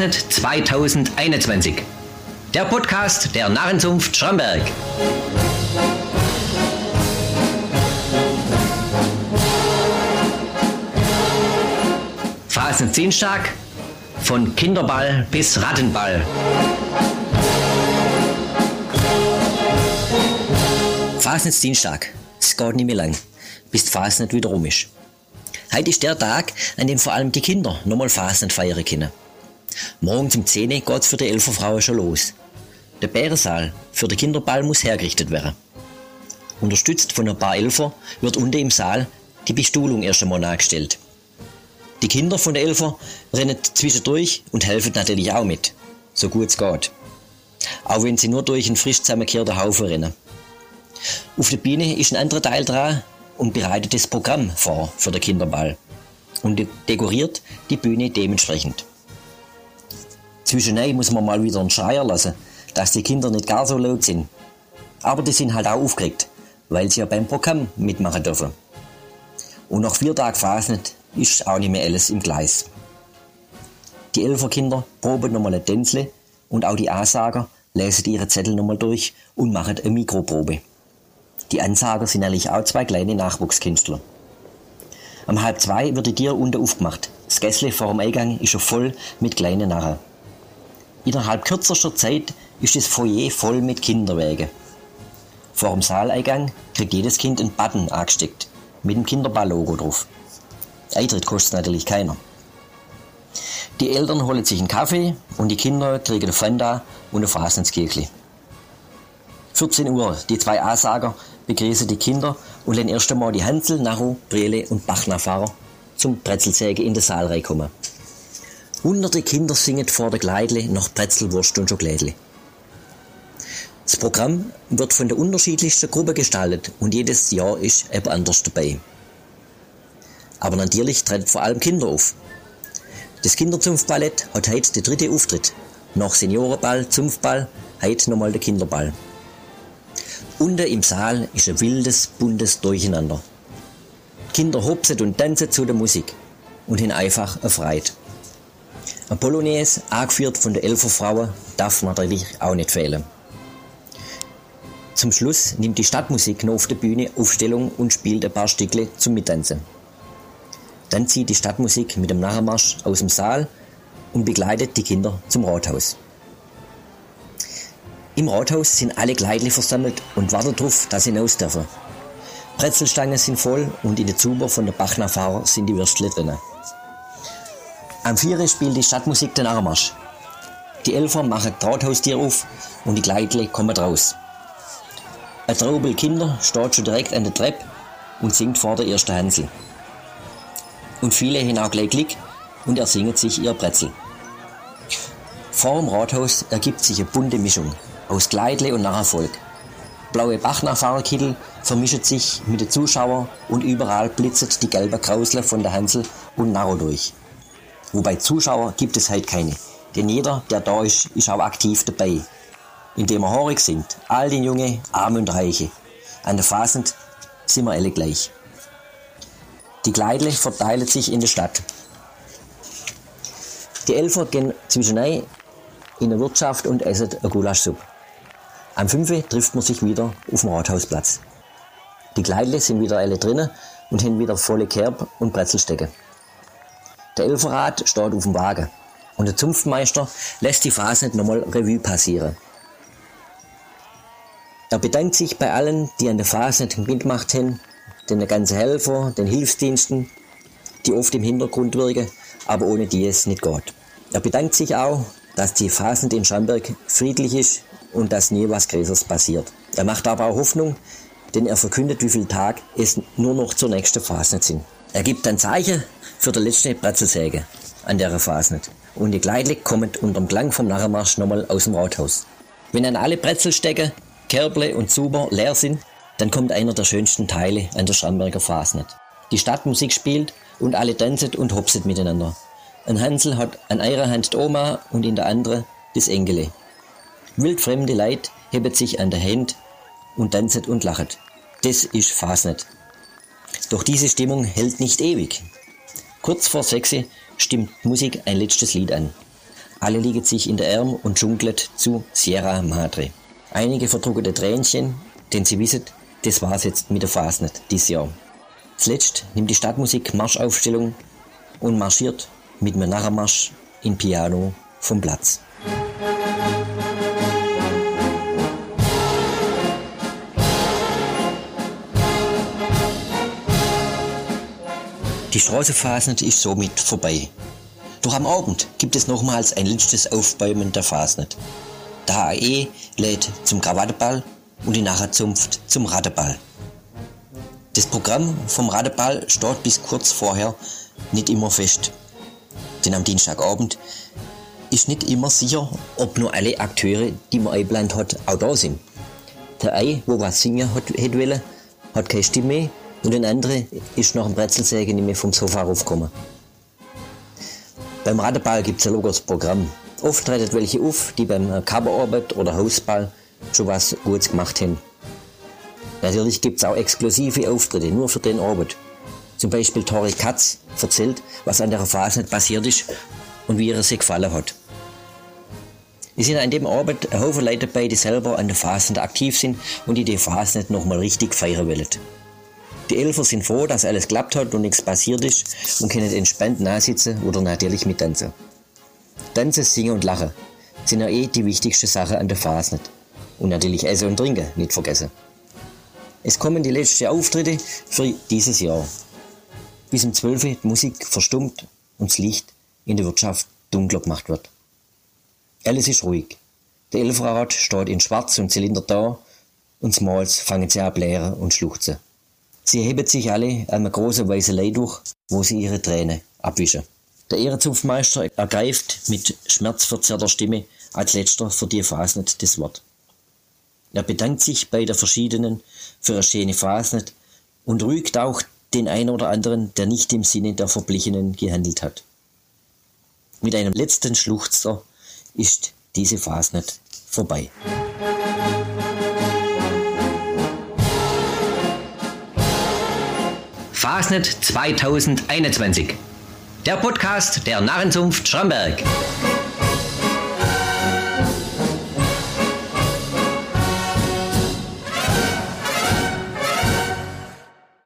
Fasnet 2021. Der Podcast der Narrenzunft Schramberg. Fasnet Dienstag von Kinderball bis Rattenball. Fasnet Dienstag. Es geht nicht mehr lang, bis Fasnet wieder rum ist. Heute ist der Tag, an dem vor allem die Kinder nochmal Fasnet feiern können. Morgen um 10 Uhr geht's für die Elferfrauen schon los. Der Bärensaal für den Kinderball muss hergerichtet werden. Unterstützt von ein paar Elfer wird unten im Saal die Bestuhlung erst einmal nachgestellt. Die Kinder von der Elfer rennen zwischendurch und helfen natürlich auch mit, so gut es geht. Auch wenn sie nur durch einen frisch zusammengekehrten Haufen rennen. Auf der Bühne ist ein anderer Teil dran und bereitet das Programm vor für den Kinderball und dekoriert die Bühne dementsprechend. Zwischendurch muss man mal wieder einen Schreier lassen, dass die Kinder nicht gar so laut sind. Aber die sind halt auch aufgeregt, weil sie ja beim Programm mitmachen dürfen. Und nach vier Tagen Fasnet ist auch nicht mehr alles im Gleis. Die Elferkinder proben nochmal ein Tänzle und auch die Ansager lesen ihre Zettel nochmal durch und machen eine Mikroprobe. Die Ansager sind eigentlich auch zwei kleine Nachwuchskünstler. Um halb zwei wird die Tür unten aufgemacht. Das Gässle vor dem Eingang ist schon voll mit kleinen Narren. Innerhalb kürzester Zeit ist das Foyer voll mit Kinderwägen. Vor dem Saaleingang kriegt jedes Kind einen Button angesteckt, mit dem Kinderball-Logo drauf. Eintritt kostet natürlich keiner. Die Eltern holen sich einen Kaffee und die Kinder kriegen eine Fanta und ein Fass ins Kirchli. 14 Uhr, die zwei A-Sager begrüßen die Kinder und lernen erst einmal die Hansel, Naru, Brele und Bachnerfahrer zum Brezelsäge in den Saal reinkommen. Hunderte Kinder singen vor der Kleidle nach Brezelwurst und Schokolädle. Das Programm wird von der unterschiedlichsten Gruppe gestaltet und jedes Jahr ist etwas anders dabei. Aber natürlich treten vor allem Kinder auf. Das Kinderzunftballett hat heute den dritten Auftritt. Nach Seniorenball, Zunftball, heute nochmal der Kinderball. Unten im Saal ist ein wildes, buntes Durcheinander. Kinder hopsen und tanzen zu der Musik und haben einfach erfreut. Ein Polonaise, angeführt von der Elferfrauen, darf natürlich auch nicht fehlen. Zum Schluss nimmt die Stadtmusik noch auf der Bühne Aufstellung und spielt ein paar Stücke zum Mittanzen. Dann zieht die Stadtmusik mit dem Nachmarsch aus dem Saal und begleitet die Kinder zum Rathaus. Im Rathaus sind alle Kleidle versammelt und warten darauf, dass sie hinaus dürfen. Brezelstangen sind voll und in der Zuber von der Bachnafahrer sind die Würstle drinnen. Am 4. spielt die Stadtmusik den Armarsch. Die Elfer machen die Rathaustier auf und die Kleidle kommen raus. Ein Traubel Kinder steht schon direkt an der Treppe und singt vor der ersten Hansel. Und viele haben auch gleich Glück und ersingen sich ihr Brezel. Vor dem Rathaus ergibt sich eine bunte Mischung aus Kleidle und Narrenvolk. Blaue Bachnachfahrerkittel vermischen sich mit den Zuschauern und überall blitzet die gelbe Krausle von der Hansel und Narro durch. Wobei Zuschauer gibt es halt keine, denn jeder, der da ist, ist auch aktiv dabei. Indem er Horig singt, all die Junge, Arme und Reiche. An der Fasend sind wir alle gleich. Die Kleidle verteilen sich in der Stadt. Die Elfer gehen zwischendurch in der Wirtschaft und essen eine Gulaschsuppe. Am 5. trifft man sich wieder auf dem Rathausplatz. Die Kleidle sind wieder alle drinnen und haben wieder volle Kerb und Brezelstecke. Der Elferrat steht auf dem Wagen und der Zunftmeister lässt die Phase nicht nochmal Revue passieren. Er bedankt sich bei allen, die an der Phase nicht mitgemacht haben, den ganzen Helfer, den Hilfsdiensten, die oft im Hintergrund wirken, aber ohne die es nicht geht. Er bedankt sich auch, dass die Phase in Schamberg friedlich ist und dass nie was Größeres passiert. Er macht aber auch Hoffnung, denn er verkündet, wie viel Tag es nur noch zur nächsten Fasnet sind. Er gibt ein Zeichen für die letzte Brezelsäge an der Fasnet. Und die Kleidle kommen unterm Klang vom Narrenmarsch nochmal aus dem Rathaus. Wenn dann alle Brezelstecke, Kerble und Zuber leer sind, dann kommt einer der schönsten Teile an der Schramberger Fasnet. Die Stadtmusik spielt und alle tanzen und hopset miteinander. Ein Hansel hat an einer Hand die Oma und in der anderen das Engele. Wildfremde Leid hebt sich an der Hand und tanzet und lachet. Das ist Fasnet. Doch diese Stimmung hält nicht ewig. Kurz vor sechs stimmt Musik ein letztes Lied an. Alle liegen sich in der Arm und dschungelt zu Sierra Madre. Einige verdruckte Tränchen, denn sie wissen, das war's jetzt mit der Fasnet dieses Jahr. Zuletzt nimmt die Stadtmusik Marschaufstellung und marschiert mit einem Narrenmarsch in Piano vom Platz. Die Straßenfasnet ist somit vorbei. Doch am Abend gibt es nochmals ein letztes Aufbäumen der Fasnet. Der HAE lädt zum Krawatteball und die Nachherzunft zum Radeball. Das Programm vom Radeball steht bis kurz vorher nicht immer fest. Denn am Dienstagabend ist nicht immer sicher, ob nur alle Akteure, die man eingeplant hat, auch da sind. Der Ei, wo was singen hat, hätte wollen, hat keine Stimme und ein anderer ist nach dem Brezelsäge nicht mehr vom Sofa raufgekommen. Beim Radeball gibt es ein lockeres Programm. Oft treten welche auf, die beim Coverarbeit oder Hausball schon was Gutes gemacht haben. Natürlich gibt es auch exklusive Auftritte, nur für den Abend. Zum Beispiel Tori Katz erzählt, was an der Phase nicht passiert ist und wie ihr sie gefallen hat. Es sind an dem Abend ein Haufen Leute dabei, die selber an der Phase aktiv sind und die die Phase nicht nochmal richtig feiern wollen. Die Elfer sind froh, dass alles klappt hat und nichts passiert ist und können entspannt nachsitzen oder natürlich mittanzen. Tanzen, singen und lachen sind ja eh die wichtigste Sache an der Phase Und natürlich Essen und Trinken, nicht vergessen. Es kommen die letzten Auftritte für dieses Jahr. Bis um 12 Uhr die Musik verstummt und das Licht in der Wirtschaft dunkler gemacht wird. Alles ist ruhig. Der Elferrad steht in Schwarz und Zylinder da und Smalls fangen sie an blären und schluchzen. Sie heben sich alle an einer großen weißen Lei durch, wo sie ihre Tränen abwischen. Der Ehrenzunftmeister ergreift mit schmerzverzerrter Stimme als letzter für die Fasnet das Wort. Er bedankt sich bei der verschiedenen für eine schöne Fasnet und rügt auch den einen oder anderen, der nicht im Sinne der Verblichenen gehandelt hat. Mit einem letzten Schluchzer ist diese Fasnet vorbei. Fasnet 2021. Der Podcast der Narrenzunft Schramberg.